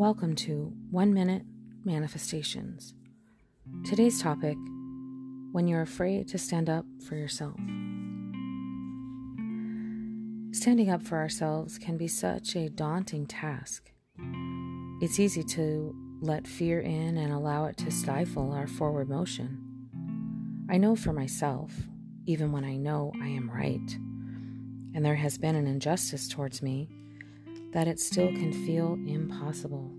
Welcome to One Minute Manifestations. Today's topic when you're afraid to stand up for yourself. Standing up for ourselves can be such a daunting task. It's easy to let fear in and allow it to stifle our forward motion. I know for myself, even when I know I am right, and there has been an injustice towards me that it still can feel impossible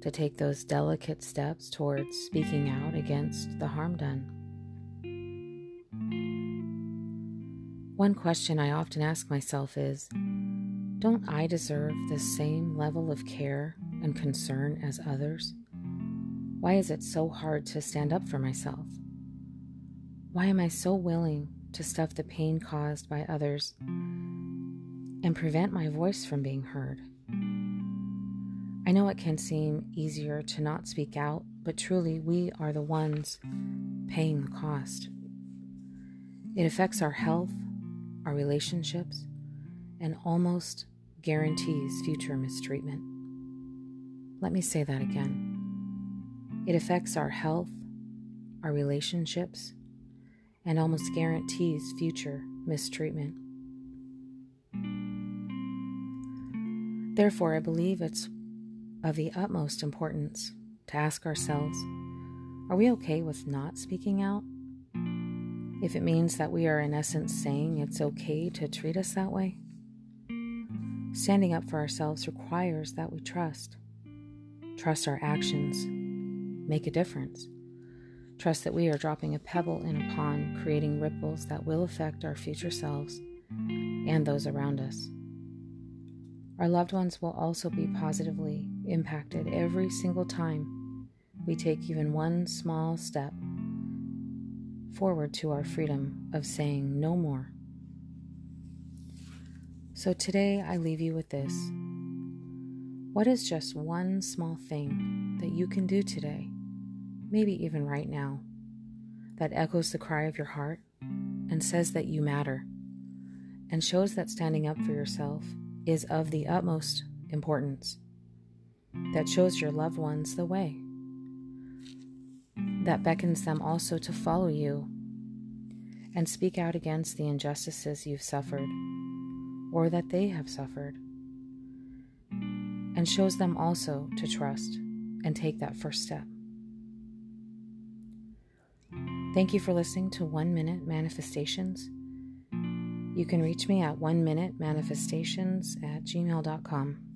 to take those delicate steps towards speaking out against the harm done. One question I often ask myself is Don't I deserve the same level of care and concern as others? Why is it so hard to stand up for myself? Why am I so willing to stuff the pain caused by others and prevent my voice from being heard? I know it can seem easier to not speak out, but truly we are the ones paying the cost. It affects our health, our relationships, and almost guarantees future mistreatment. Let me say that again. It affects our health, our relationships, and almost guarantees future mistreatment. Therefore, I believe it's of the utmost importance to ask ourselves are we okay with not speaking out? If it means that we are, in essence, saying it's okay to treat us that way, standing up for ourselves requires that we trust. Trust our actions make a difference. Trust that we are dropping a pebble in a pond, creating ripples that will affect our future selves and those around us. Our loved ones will also be positively impacted every single time we take even one small step forward to our freedom of saying no more. So today I leave you with this. What is just one small thing that you can do today, maybe even right now, that echoes the cry of your heart and says that you matter and shows that standing up for yourself is of the utmost importance, that shows your loved ones the way, that beckons them also to follow you and speak out against the injustices you've suffered or that they have suffered, and shows them also to trust and take that first step. Thank you for listening to One Minute Manifestations. You can reach me at one minute manifestations at gmail.com.